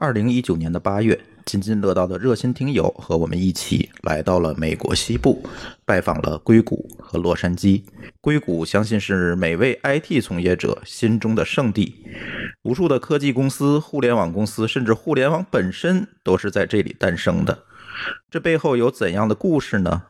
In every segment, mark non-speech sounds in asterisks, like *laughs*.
二零一九年的八月，津津乐道的热心听友和我们一起来到了美国西部，拜访了硅谷和洛杉矶。硅谷相信是每位 IT 从业者心中的圣地，无数的科技公司、互联网公司，甚至互联网本身都是在这里诞生的。这背后有怎样的故事呢？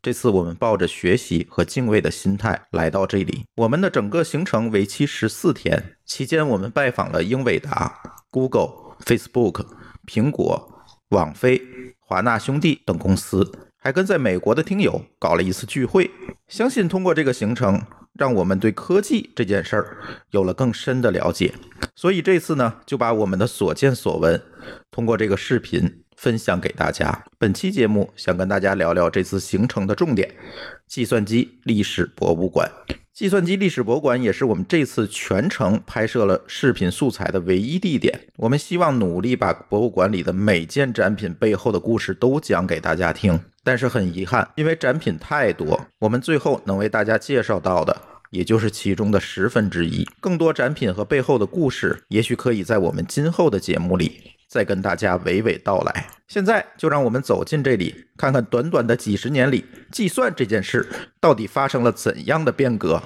这次我们抱着学习和敬畏的心态来到这里。我们的整个行程为期十四天，期间我们拜访了英伟达、Google、Facebook、苹果、网飞、华纳兄弟等公司，还跟在美国的听友搞了一次聚会。相信通过这个行程，让我们对科技这件事儿有了更深的了解。所以这次呢，就把我们的所见所闻通过这个视频。分享给大家。本期节目想跟大家聊聊这次行程的重点——计算机历史博物馆。计算机历史博物馆也是我们这次全程拍摄了视频素材的唯一地点。我们希望努力把博物馆里的每件展品背后的故事都讲给大家听。但是很遗憾，因为展品太多，我们最后能为大家介绍到的也就是其中的十分之一。更多展品和背后的故事，也许可以在我们今后的节目里。再跟大家娓娓道来。现在就让我们走进这里，看看短短的几十年里，计算这件事到底发生了怎样的变革。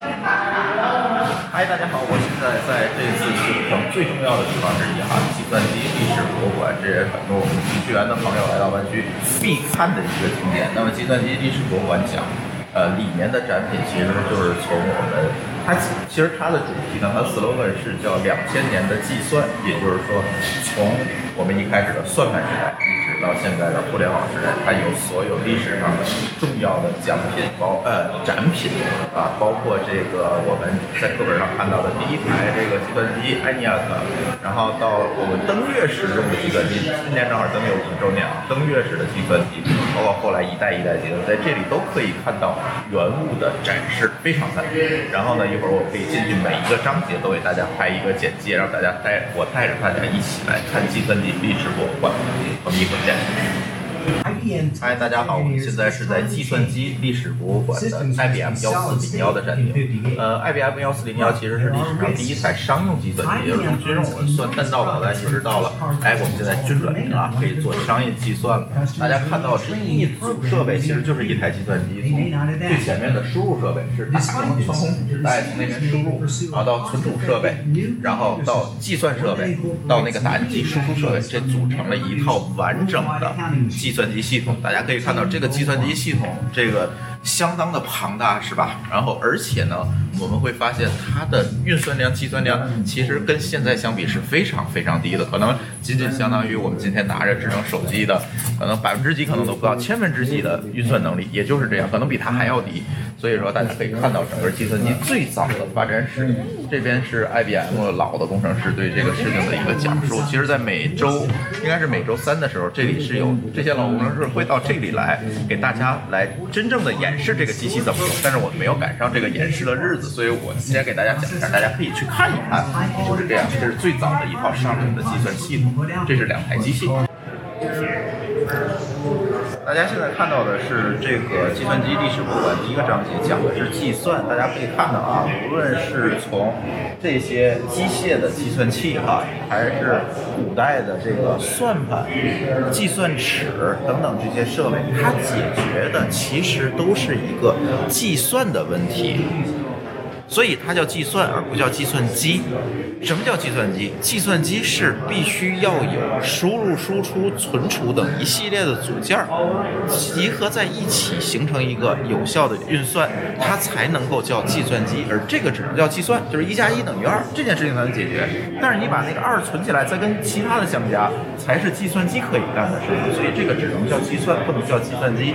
嗨，大家好，我现在在这次行程最重要的地方之一哈，计算机历史博物馆，这也是很多我们程序员的朋友来到湾区必看的一个景点。那么，计算机历史博物馆讲，呃，里面的展品其实就是从我们。它其实它的主题呢，它 slogan 是叫两千年的计算，也就是说，从我们一开始的算盘时代，一直到现在的互联网时代，它有所有历史上的重要的奖品包呃展品啊，包括这个我们在课本上看到的第一台这个计算机 ENIAC，然后到我们登月时用的计算机，今年正好登月五十周年啊，登月时的计算机，到后来一代一代机，在这里都可以看到原物的展示，非常赞。然后呢？一会儿我可以进去每一个章节都给大家拍一个简介，让大家带我带着大家一起来看计算机历史博物馆。我们一会儿见。嗨，大家好，我们现在是在计算机历史博物馆的 IBM 幺四零幺的展厅。呃，IBM 幺四零幺其实是历史上第一台商用计算机，也就是从军用算弹道导弹一直到了，哎，我们现在军转民啊，可以做商业计算了。大家看到这一组设备其实就是一台计算机，从最前面的输入设备是打从存空纸带从那边输入，然后到存储设备，然后到计算设备，到那个打印机输出设备，这组成了一套完整的计。计算机系大家可以看到这个计算机系统，这个相当的庞大，是吧？然后，而且呢，我们会发现它的运算量、计算量其实跟现在相比是非常非常低的，可能仅仅相当于我们今天拿着智能手机的，可能百分之几可能都不到千分之几的运算能力，也就是这样，可能比它还要低。所以说，大家可以看到整个计算机最早的发展史。这边是 IBM 老的工程师对这个事情的一个讲述。其实，在每周应该是每周三的时候，这里是有这些老工程师会到这里来给大家来真正的演是这个机器怎么用。但是我没有赶上这个演示的日子，所以我今天给大家讲一下，大家可以去看一看。就是这样，这是最早的一套商用的计算系统。这是两台机器。大家现在看到的是这个计算机历史博物馆第一个章节，讲的是计算。大家可以看到啊，无论是从这些机械的计算器哈，还是古代的这个算盘、计算尺等等这些设备，它解决的其实都是一个计算的问题。所以它叫计算，而不叫计算机。什么叫计算机？计算机是必须要有输入、输出、存储等一系列的组件儿集合在一起，形成一个有效的运算，它才能够叫计算机。而这个只能叫计算，就是一加一等于二这件事情才能解决。但是你把那个二存起来，再跟其他的相加，才是计算机可以干的事情。所以这个只能叫计算，不能叫计算机。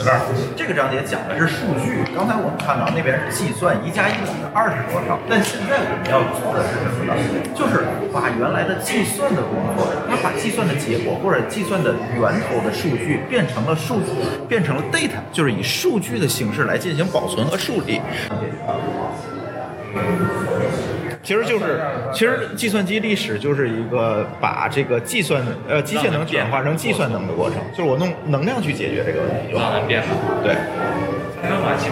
小二，这个章节讲的是数据。刚才我们看到那边是计算一加一等于二是多少，但现在我们要做的是什么呢？就是把原来的计算的工作，它把计算的结果或者计算的源头的数据变成了数字，变成了 data，就是以数据的形式来进行保存和处理。其实就是，其实计算机历史就是一个把这个计算呃机械能简化成计算能的过程，就是我弄能量去解决这个问题，让它变好。对。还能把芯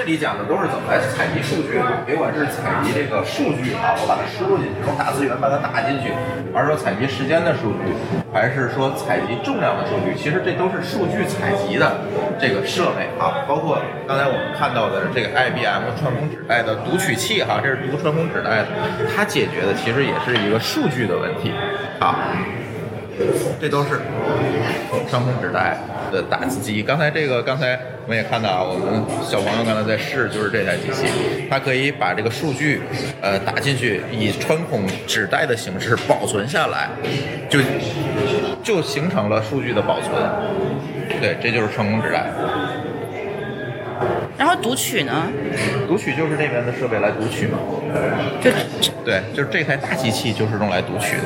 这里讲的都是怎么来采集数据的，别管是采集这个数据啊，我把它输入进去，用大资源把它打进去，还是说采集时间的数据，还是说采集重量的数据，其实这都是数据采集的这个设备啊，包括刚才我们看到的这个 IBM 串孔纸带的读取器哈，这是读串孔纸带的，它解决的其实也是一个数据的问题啊。这都是穿孔纸带的打字机。刚才这个，刚才我们也看到啊，我们小朋友刚才在试，就是这台机器，它可以把这个数据呃打进去，以穿孔纸带的形式保存下来，就就形成了数据的保存。对，这就是穿孔纸带。然后读取呢，读取就是这边的设备来读取嘛。就对，就是这台大机器就是用来读取的。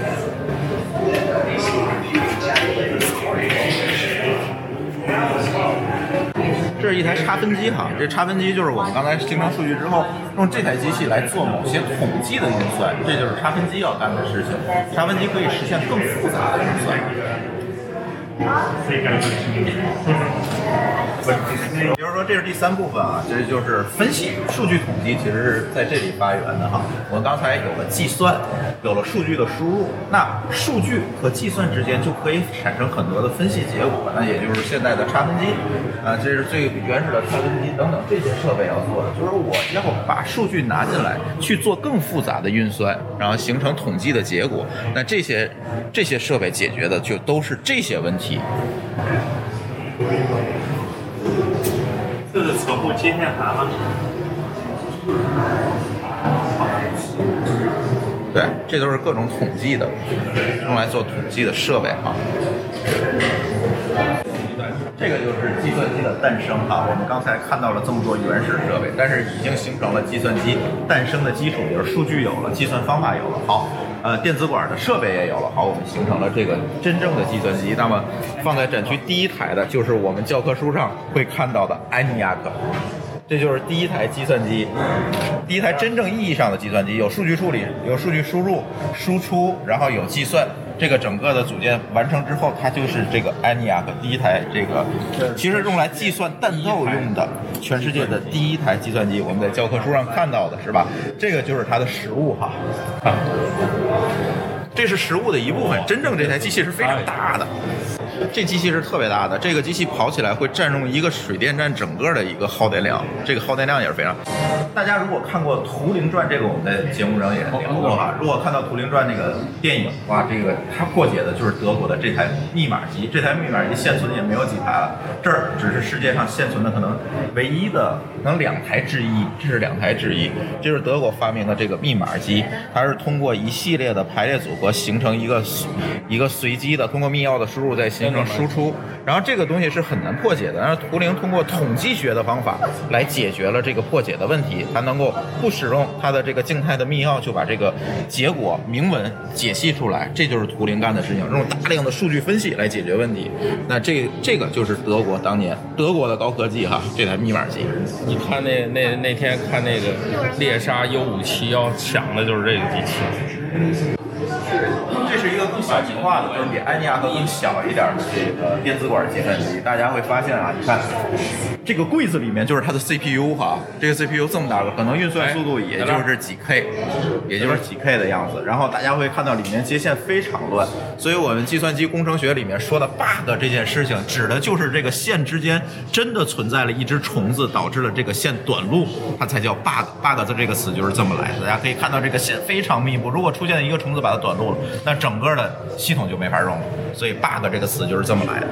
这是一台差分机哈，这差分机就是我们刚才形成数据之后，用这台机器来做某些统计的运算，这就是差分机要干的事情。差分机可以实现更复杂的运算。比如说，这是第三部分啊，这就是分析数据统计，其实是在这里发源的哈。我们刚才有了计算，有了数据的输入，那数据和计算之间就可以产生很多的分析结果，那也就是现在的差分机啊，这是最原始的差分机等等这些设备要做的，就是我要把数据拿进来去做更复杂的运算，然后形成统计的结果。那这些这些设备解决的就都是这些问题。这是车库接线盘吗？对，这都是各种统计的，用来做统计的设备哈。这个就是计算机的诞生哈。我们刚才看到了这么多原始设备，但是已经形成了计算机诞生的基础，就是数据有了，计算方法有了。好，呃，电子管的设备也有了。好，我们形成了这个真正的计算机。那么放在展区第一台的就是我们教科书上会看到的安尼亚克。这就是第一台计算机，第一台真正意义上的计算机，有数据处理，有数据输入、输出，然后有计算。这个整个的组件完成之后，它就是这个 ENIAC 第一台这个，其实用来计算弹道用的全世界的第一台计算机。我们在教科书上看到的是吧？这个就是它的实物哈，啊，这是实物的一部分。真正这台机器是非常大的。这机器是特别大的，这个机器跑起来会占用一个水电站整个的一个耗电量，这个耗电量也是非常。大家如果看过《图灵传》，这个我们在节目上也聊过哈。如果看到《图灵传》那个电影，哇，这个它破解的就是德国的这台密码机，这台密码机现存也没有几台了，这儿只是世界上现存的可能唯一的，可能两台之一，这是两台之一，这是德国发明的这个密码机，它是通过一系列的排列组合形成一个一个随机的，通过密钥的输入再形成输出，然后这个东西是很难破解的。然后图灵通过统计学的方法来解决了这个破解的问题，它能够不使用它的这个静态的密钥就把这个结果明文解析出来，这就是图灵干的事情，用大量的数据分析来解决问题。那这这个就是德国当年德国的高科技哈，这台密码机。看那那那天看那个猎杀 U 五七幺抢的就是这个机器。小型化的，就是比安尼亚克更小一点的这个电子管计算机。大家会发现啊，你看这个柜子里面就是它的 CPU 哈，这个 CPU 这么大个，可能运算速度也就是几 K，也就是几 K 的样子。然后大家会看到里面接线非常乱，所以我们计算机工程学里面说的 bug 这件事情，指的就是这个线之间真的存在了一只虫子，导致了这个线短路，它才叫 bug。bug 的这个词就是这么来的。大家可以看到这个线非常密布，如果出现一个虫子把它短路了，那整个的系统就没法用了。所以 bug 这个词就是这么来的。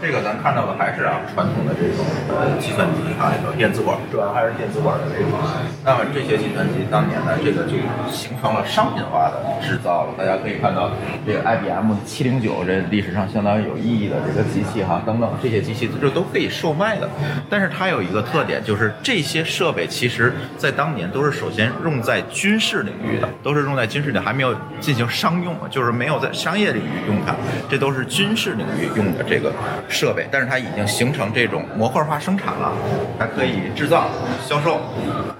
这个咱看到的还是啊传统的这种呃计算机啊，电子管，主要还是电子管的这种。那么这些计算机当年呢，这个就形成了商品化的制造了。大家可以看到这个 IBM 七零九这历史上相当有意义的这个机器哈，等等这些机器这都可以售卖的。但是它有一个特点，就是这些设备其实在当年都是首先用在军事领域的，都是用在军事领域，还没有进行商用，就是没有在商业领域用它，这都是军事领域用的这个设备。但是它已经形成这种模块化生产了，它可以制造、销售，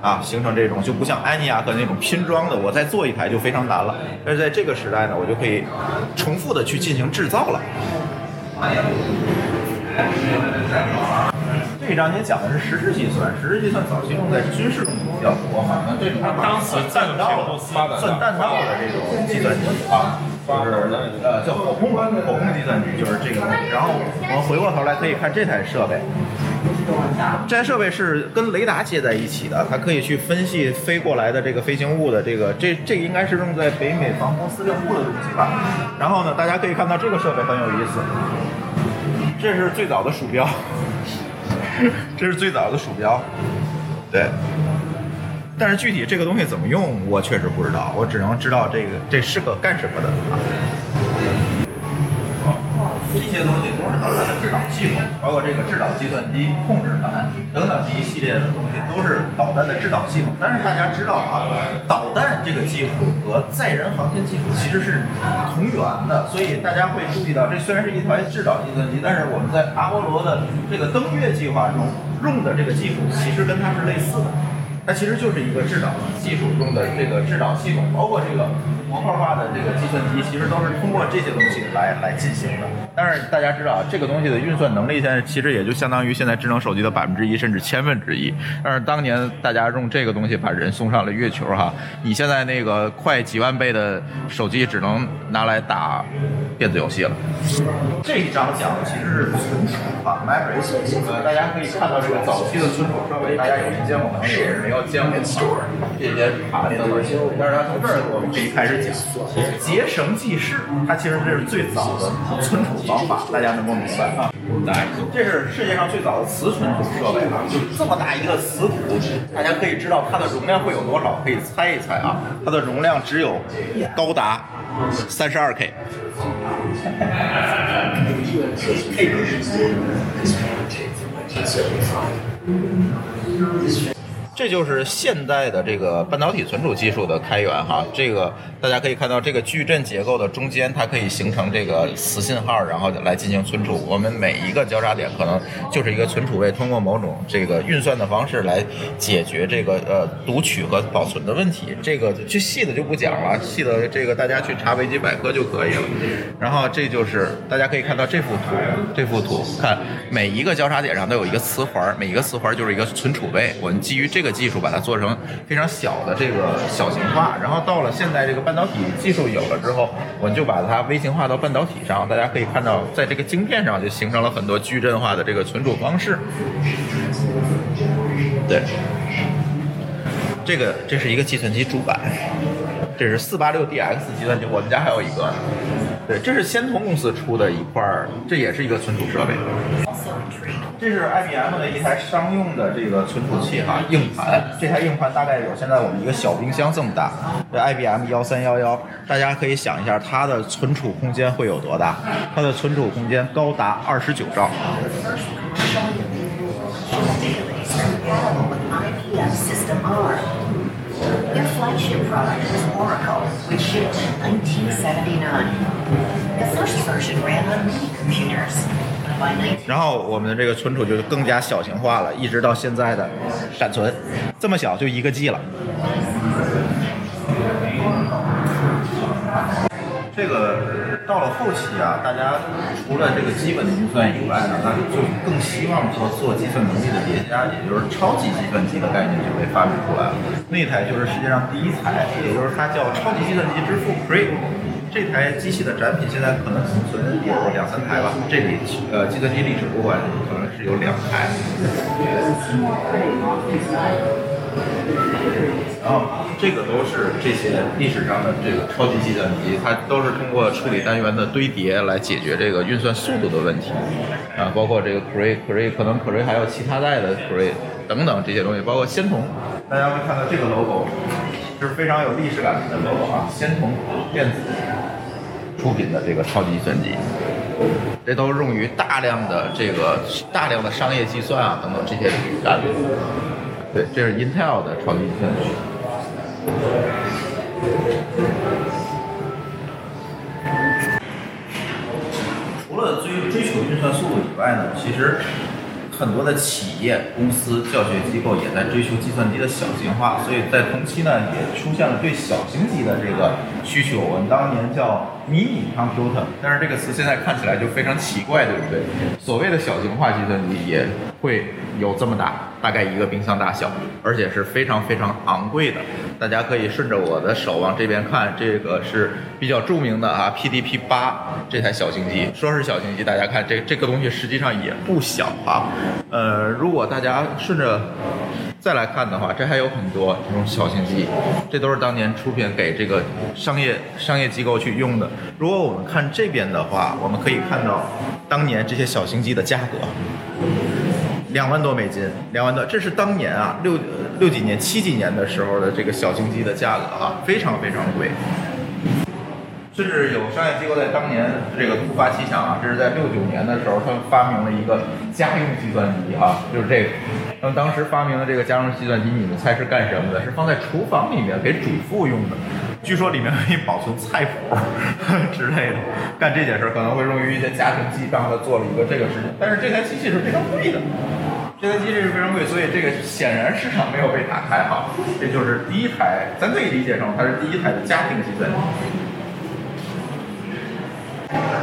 啊，形成这种就不像安尼亚克那种拼装的，我再做一台就非常难了。但是在这个时代呢，我就可以重复的去进行制造了。这一章节讲的是实时计算，实时计算早期用在军事中比较多嘛，那这种它当时弹道的算弹道的这种计算机啊，就是呃叫火控吧，火控计算机就是这个。然后我们回过头来可以看这台设备，这台设备是跟雷达接在一起的，它可以去分析飞过来的这个飞行物的这个这这应该是用在北美防空司令部的东西吧。然后呢，大家可以看到这个设备很有意思，这是最早的鼠标。*laughs* 这是最早的鼠标，对。但是具体这个东西怎么用，我确实不知道，我只能知道这个这是个干什么的啊。这些东西都是导弹的制导系统，包括这个制导计算机、控制盘等等这一系列的东西，都是导弹的制导系统。但是大家知道啊，导弹这个技术和载人航天技术其实是同源的，所以大家会注意到，这虽然是一台制导计算机，但是我们在阿波罗的这个登月计划中用的这个技术，其实跟它是类似的。它其实就是一个制导技术中的这个制导系统，包括这个。模块化的这个计算机其实都是通过这些东西来来进行的。但是大家知道，这个东西的运算能力现在其实也就相当于现在智能手机的百分之一甚至千分之一。但是当年大家用这个东西把人送上了月球哈，你现在那个快几万倍的手机只能拿来打电子游戏了。这一章讲的其实是存储啊，memory。呃，大家可以看到这个早期的存储设备，大家有人见过，可能有人没有见过这些卡的东西。但是它从这儿我们可以开始。结绳记事，它其实这是最早的存储方法，大家能够明白啊？来，这是世界上最早的磁存储设备啊，就这么大一个磁鼓，大家可以知道它的容量会有多少？可以猜一猜啊，它的容量只有高达三十二 K。这就是现代的这个半导体存储技术的开源哈，这个大家可以看到，这个矩阵结构的中间，它可以形成这个磁信号，然后来进行存储。我们每一个交叉点可能就是一个存储位，通过某种这个运算的方式来解决这个呃读取和保存的问题。这个去细的就不讲了，细的这个大家去查维基百科就可以了。然后这就是大家可以看到这幅图，这幅图看每一个交叉点上都有一个磁环，每一个磁环就是一个存储位。我们基于这个技术把它做成非常小的这个小型化，然后到了现在这个半导体技术有了之后，我们就把它微型化到半导体上。大家可以看到，在这个晶片上就形成了很多矩阵化的这个存储方式。对，这个这是一个计算机主板，这是四八六 DX 计算机，我们家还有一个。对，这是仙童公司出的一块儿，这也是一个存储设备。这是 IBM 的一台商用的这个存储器哈，硬盘。这台硬盘大概有现在我们一个小冰箱这么大。这 IBM 幺三幺幺，大家可以想一下它的存储空间会有多大？它的存储空间高达二十九兆。Their flagship product was Oracle, which shipped in 1979. The first version ran on mini computers. 然后我们的这个存储就更加小型化了，一直到现在的闪存，这么小就一个 G 了。这个到了后期啊，大家除了这个基本的运算以外呢，那就更希望说做计算能力的叠加，也就是超级计算机的概念就被发明出来了。那台就是世界上第一台，也就是它叫超级计算机之父 Cray。这台机器的展品现在可能存有两三台吧，这里呃计算机历史博物馆可能是有两台。然后这个都是这些历史上的这个超级计算机，它都是通过处理单元的堆叠来解决这个运算速度的问题。啊，包括这个 Cray Cray，可能 Cray 还有其他代的 Cray 等等这些东西，包括仙童，大家会看到这个 logo。是非常有历史感的 logo 啊，仙童电子出品的这个超级计算机，这都用于大量的这个大量的商业计算啊等等这些领域。对，这是 Intel 的超级计算机。除了追追求运算速度以外呢，其实。很多的企业、公司、教学机构也在追求计算机的小型化，所以在同期呢，也出现了对小型机的这个需求。我们当年叫迷你 computer，但是这个词现在看起来就非常奇怪，对不对？所谓的小型化计算机也会有这么大，大概一个冰箱大小，而且是非常非常昂贵的。大家可以顺着我的手往这边看，这个是比较著名的啊，PDP 八这台小型机。说是小型机，大家看这这个东西实际上也不小啊。呃，如果大家顺着再来看的话，这还有很多这种小型机，这都是当年出品给这个商业商业机构去用的。如果我们看这边的话，我们可以看到当年这些小型机的价格。两万多美金，两万多，这是当年啊，六六几年、七几年的时候的这个小型机的价格啊，非常非常贵。甚至有商业机构在当年这个突发奇想啊，这是在六九年的时候，他们发明了一个家用计算机啊，就是这个。那么当时发明的这个家用计算机，你们猜是干什么的？是放在厨房里面给主妇用的。据说里面可以保存菜谱 *laughs* 之类的。干这件事可能会用于一些家庭机，当他做了一个这个事情。但是这台机器是非常贵的。这台机器是非常贵，所以这个显然市场没有被打开哈。这就是第一台，咱可以理解成它是第一台的家庭计算机。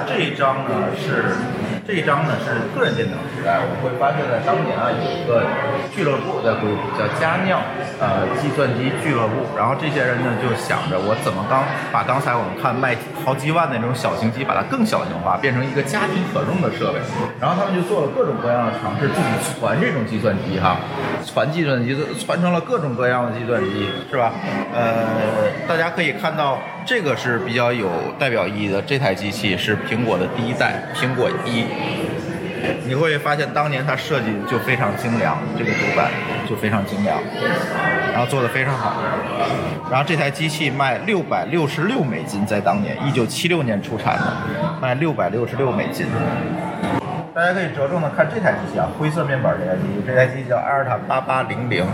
这一张呢是。这一张呢是个人电脑时代，我们会发现在当年啊有一个俱乐部在硅谷叫佳酿，呃，计算机俱乐部。然后这些人呢就想着我怎么刚把刚才我们看卖好几万的那种小型机，把它更小型化，变成一个家庭可用的设备。然后他们就做了各种各样的尝试，自己传这种计算机哈，传计算机传成了各种各样的计算机，是吧？呃，大家可以看到这个是比较有代表意义的，这台机器是苹果的第一代，苹果一。你会发现，当年它设计就非常精良，这个主板就非常精良，然后做的非常好。然后这台机器卖六百六十六美金，在当年一九七六年出产的，卖六百六十六美金。大家可以着重的看这台机器啊，灰色面板这台机器，这台机器叫阿尔塔八八零零。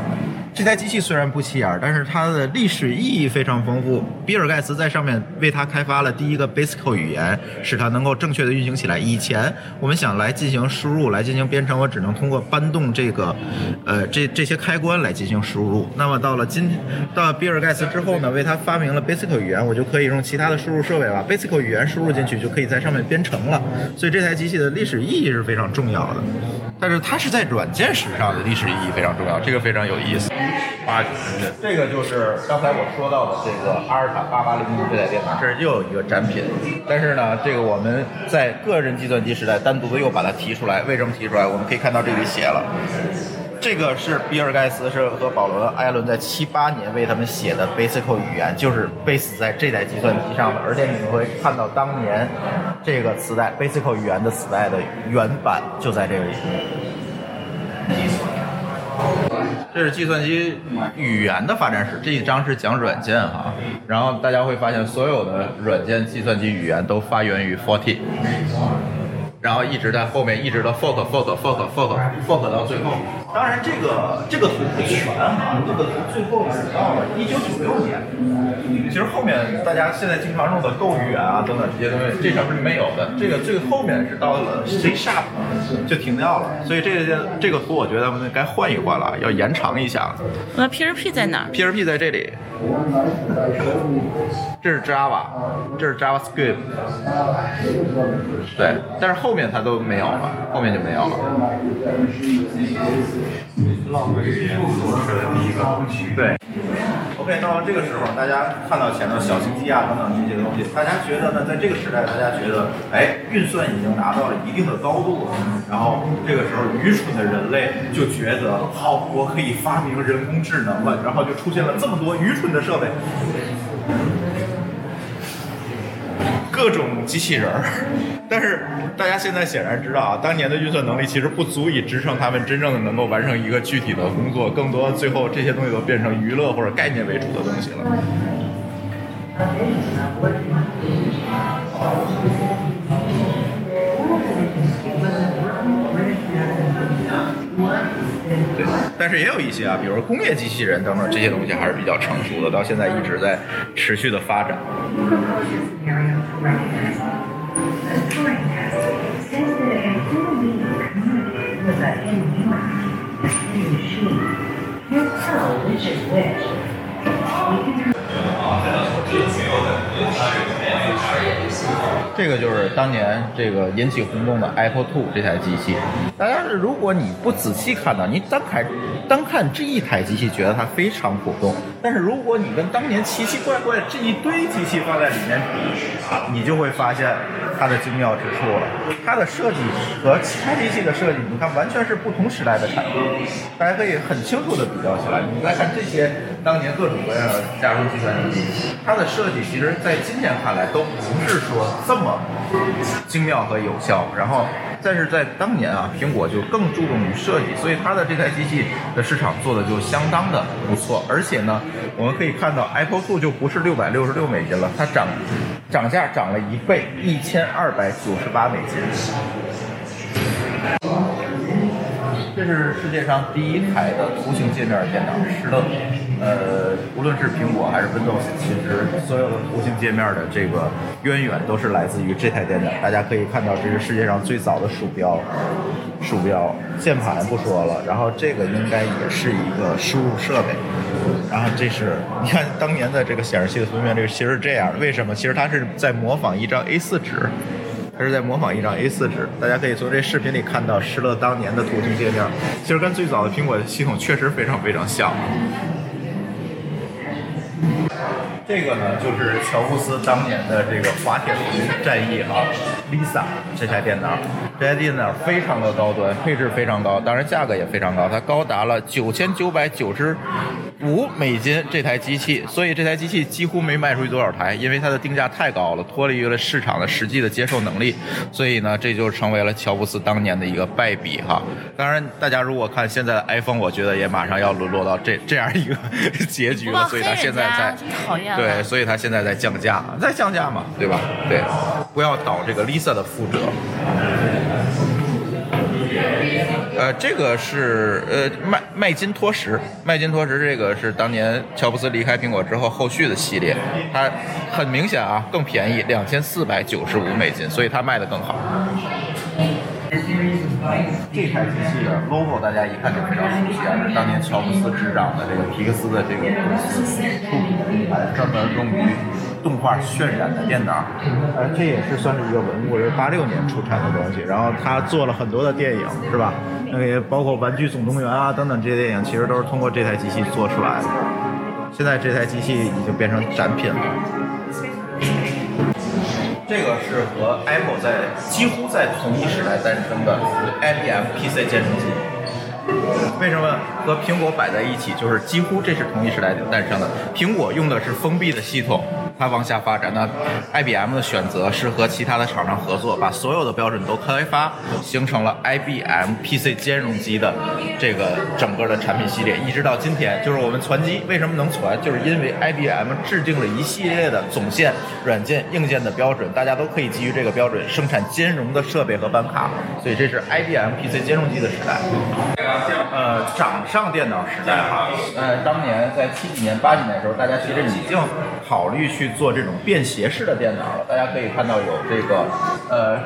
这台机器虽然不起眼，但是它的历史意义非常丰富。比尔盖茨在上面为它开发了第一个 Basic 语言，使它能够正确的运行起来。以前我们想来进行输入、来进行编程，我只能通过搬动这个，呃，这这些开关来进行输入。那么到了今，到了比尔盖茨之后呢，为他发明了 Basic 语言，我就可以用其他的输入设备把 Basic 语言输入进去，就可以在上面编程了。所以这台机器的历史意义是非常重要的。但是它是在软件史上的历史意义非常重要，这个非常有意思。八九十年这个就是刚才我说到的这个阿尔塔八八零零这台电脑，这是又有一个展品。但是呢，这个我们在个人计算机时代单独的又把它提出来。为什么提出来？我们可以看到这里写了，这个是比尔盖茨是和保罗艾伦在七八年为他们写的 Basic 语言，就是 base 在这台计算机上的。而且你们会看到当年这个磁带 Basic 语言的磁带的原版就在这里。这是计算机语言的发展史，这一章是讲软件哈。然后大家会发现，所有的软件计算机语言都发源于 Forty，。然后一直在后面，一直到 fork fork fork fork fork 到最后。当然，这个这个图不全哈，这个图最后是到了一九九六年。其实后面大家现在经常用的 Go 语言啊等等这些东西，这上是没有的。这个最后面是到了 C sharp 就停掉了。所以这个这个图我觉得该换一换了，要延长一下。那 PHP 在哪？PHP 在这里。这是 Java，这是 JavaScript。对，但是后面它都没有了，后面就没有了。对。OK，那么这个时候，大家看到前头小型机啊等等这些东西，大家觉得呢？在这个时代，大家觉得，哎，运算已经达到了一定的高度了。然后这个时候，愚蠢的人类就觉得，好，我可以发明人工智能了。然后就出现了这么多愚蠢的设备。各种机器人儿，*laughs* 但是大家现在显然知道啊，当年的运算能力其实不足以支撑他们真正的能够完成一个具体的工作，更多最后这些东西都变成娱乐或者概念为主的东西了。但是也有一些啊，比如工业机器人等等这些东西还是比较成熟的，到现在一直在持续的发展。这个就是当年这个引起轰动的 Apple Two 这台机器。大家如果你不仔细看呢，你单看单看这一台机器，觉得它非常普通。但是如果你跟当年奇奇怪怪这一堆机器放在里面比，你就会发现它的精妙之处了。它的设计和其他机器的设计，你看完全是不同时代的产品，大家可以很清楚的比较起来。你再看这些当年各种各样的家用计算机，它的设计其实在今天看来都不是说这么精妙和有效。然后，但是在当年啊，苹果就更注重于设计，所以它的这台机器的市场做的就相当的不错。而且呢，我们可以看到 Apple Two 就不是六百六十六美金了，它涨涨价涨了一倍，一千二百九十八美金。这是世界上第一台的图形界面电脑，是的。呃，无论是苹果还是 Windows，其实所有的图形界面的这个渊源都是来自于这台电脑。大家可以看到，这是世界上最早的鼠标，鼠标、键盘不说了，然后这个应该也是一个输入设备。然后这是你看当年的这个显示器的封面，这个其实是这样。为什么？其实它是在模仿一张 A4 纸。它是在模仿一张 A4 纸，大家可以从这视频里看到施乐当年的图形界面，其实跟最早的苹果系统确实非常非常像。这个呢，就是乔布斯当年的这个滑铁卢战役哈，Lisa 这台电脑，这台电脑非常的高端，配置非常高，当然价格也非常高，它高达了九千九百九十五美金这台机器，所以这台机器几乎没卖出去多少台，因为它的定价太高了，脱离了市场的实际的接受能力，所以呢，这就成为了乔布斯当年的一个败笔哈。当然，大家如果看现在的 iPhone，我觉得也马上要沦落到这这样一个 *laughs* 结局了，所以它现在在讨厌对，所以它现在在降价，在降价嘛，对吧？对，不要倒这个 Lisa 的覆辙。呃，这个是呃麦麦金托什，麦金托什这个是当年乔布斯离开苹果之后后续的系列，它很明显啊更便宜，两千四百九十五美金，所以它卖的更好。这台机器的 logo 大家一看就非常熟悉啊，当年乔布斯执掌的这个皮克斯的这个公司出品的一台专门用于动画渲染的电脑。呃，这也是算是一个文物，是八六年出产的东西。然后他做了很多的电影，是吧？那个也包括《玩具总动员》啊等等这些电影，其实都是通过这台机器做出来的。现在这台机器已经变成展品了。这个是和 Apple 在几乎在同一时代诞生的 IBM PC 电视机。为什么和苹果摆在一起？就是几乎这是同一时代诞生的。苹果用的是封闭的系统，它往下发展。那 IBM 的选择是和其他的厂商合作，把所有的标准都开发，形成了 IBM PC 兼容机的这个整个的产品系列，一直到今天。就是我们传机为什么能传，就是因为 IBM 制定了一系列的总线、软件、硬件的标准，大家都可以基于这个标准生产兼容的设备和板卡。所以这是 IBM PC 兼容机的时代。呃，掌上电脑时代哈，呃，当年在七几年、八几年的时候，大家其实已经考虑去做这种便携式的电脑了。大家可以看到有这个呃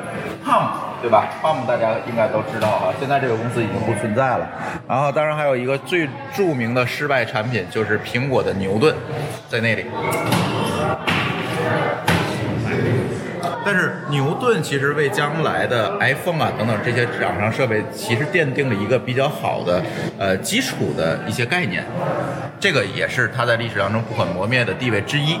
Palm 对吧？Palm 大家应该都知道啊，现在这个公司已经不存在了。然后当然还有一个最著名的失败产品就是苹果的牛顿，在那里。但是牛顿其实为将来的 iPhone 啊等等这些掌上设备，其实奠定了一个比较好的呃基础的一些概念，这个也是它在历史当中不可磨灭的地位之一。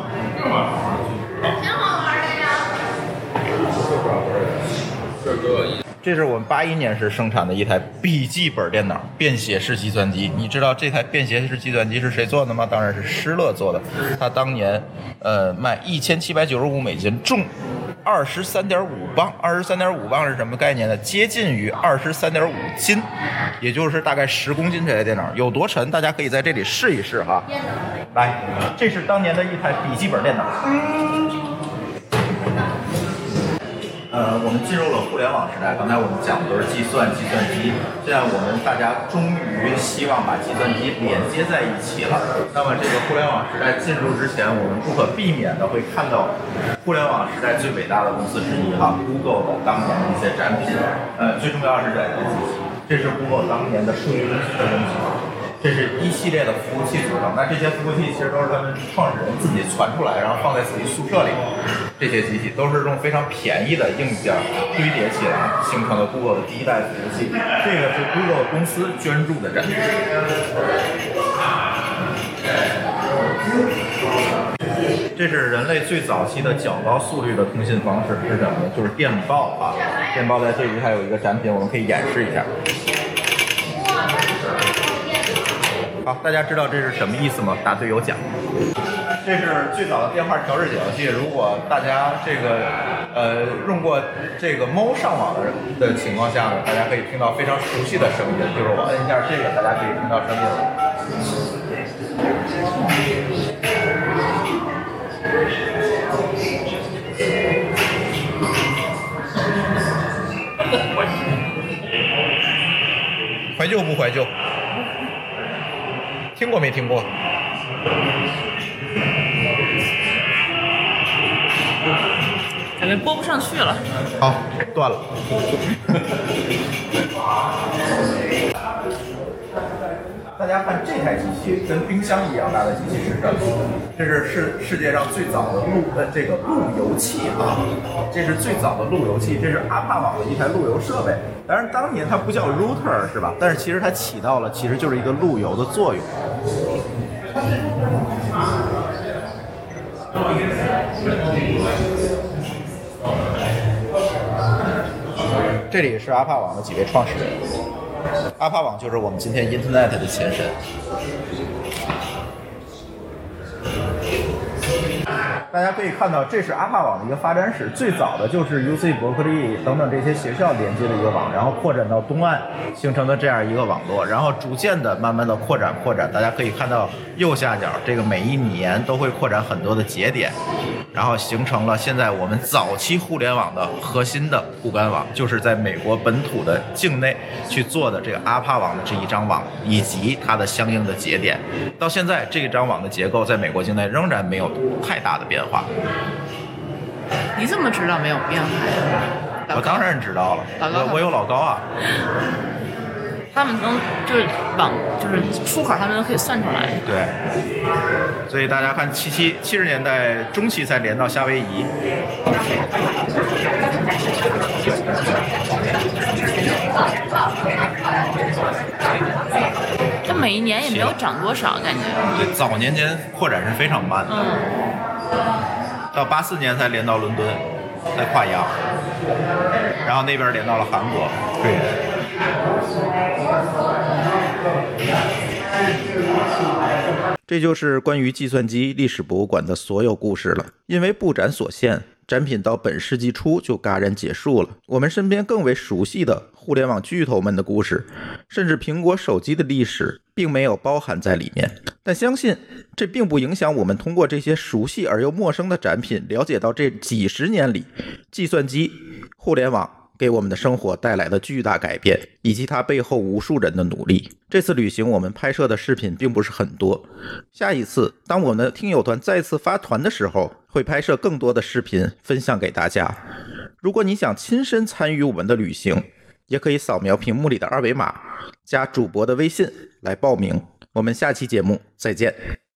这是我们八一年时生产的一台笔记本电脑，便携式计算机。你知道这台便携式计算机是谁做的吗？当然是施乐做的。它当年，呃，卖一千七百九十五美金，重二十三点五磅。二十三点五磅是什么概念呢？接近于二十三点五斤，也就是大概十公斤。这台电脑有多沉？大家可以在这里试一试哈。来，这是当年的一台笔记本电脑。呃，我们进入了互联网时代。刚才我们讲的都是计算、计算机。现在我们大家终于希望把计算机连接在一起了。那么这个互联网时代进入之前，我们不可避免的会看到互联网时代最伟大的公司之一哈，Google 的当年的一些展品。呃，最重要是这台机器。这是 Google 当年的数据分析中心，这是一系列的服务器组成。那这些服务器其实都是他们创始人自己传出来，然后放在自己宿舍里。这些机器都是用非常便宜的硬件堆叠起来形成的 Google 的第一代服务器。这个是 Google 公司捐助的展示。这是人类最早期的较高速率的通信方式是什么呢？就是电报啊！电报在这里还有一个展品，我们可以演示一下。好，大家知道这是什么意思吗？答对有奖。这是最早的电话调制解调器。如果大家这个呃用过这个猫上网的的情况下呢，大家可以听到非常熟悉的声音，就是我摁一下这个，大家可以听到声音了。*laughs* 怀旧不怀旧？听过没听过？感觉播不上去了。好，断了。大家看这台机器，跟冰箱一样大的机器是什么？这是世世界上最早的路呃这个路由器啊，这是最早的路由器，这是阿帕网的一台路由设备。当然当年它不叫 router 是吧？但是其实它起到了其实就是一个路由的作用。这里是阿帕网的几位创始人。阿帕网就是我们今天 Internet 的前身。大家可以看到，这是阿帕网的一个发展史。最早的就是 UC 伯克利等等这些学校连接的一个网，然后扩展到东岸，形成的这样一个网络，然后逐渐的、慢慢的扩展、扩展。大家可以看到右下角这个每一年都会扩展很多的节点，然后形成了现在我们早期互联网的核心的骨干网，就是在美国本土的境内去做的这个阿帕网的这一张网，以及它的相应的节点。到现在，这一张网的结构在美国境内仍然没有太大的变化。你怎么知道没有变化呀？我当然知道了，我我有老高啊。他们能就是往就是出口，他们都可以算出来。对，所以大家看七七七十年代中期才连到夏威夷，这每一年也没有涨多少，感觉。对，早年间扩展是非常慢的，嗯，到八四年才连到伦敦，再跨洋，然后那边连到了韩国。对。这就是关于计算机历史博物馆的所有故事了。因为布展所限，展品到本世纪初就戛然结束了。我们身边更为熟悉的互联网巨头们的故事，甚至苹果手机的历史，并没有包含在里面。但相信这并不影响我们通过这些熟悉而又陌生的展品，了解到这几十年里，计算机、互联网。给我们的生活带来的巨大改变，以及它背后无数人的努力。这次旅行我们拍摄的视频并不是很多，下一次当我们的听友团再次发团的时候，会拍摄更多的视频分享给大家。如果你想亲身参与我们的旅行，也可以扫描屏幕里的二维码，加主播的微信来报名。我们下期节目再见。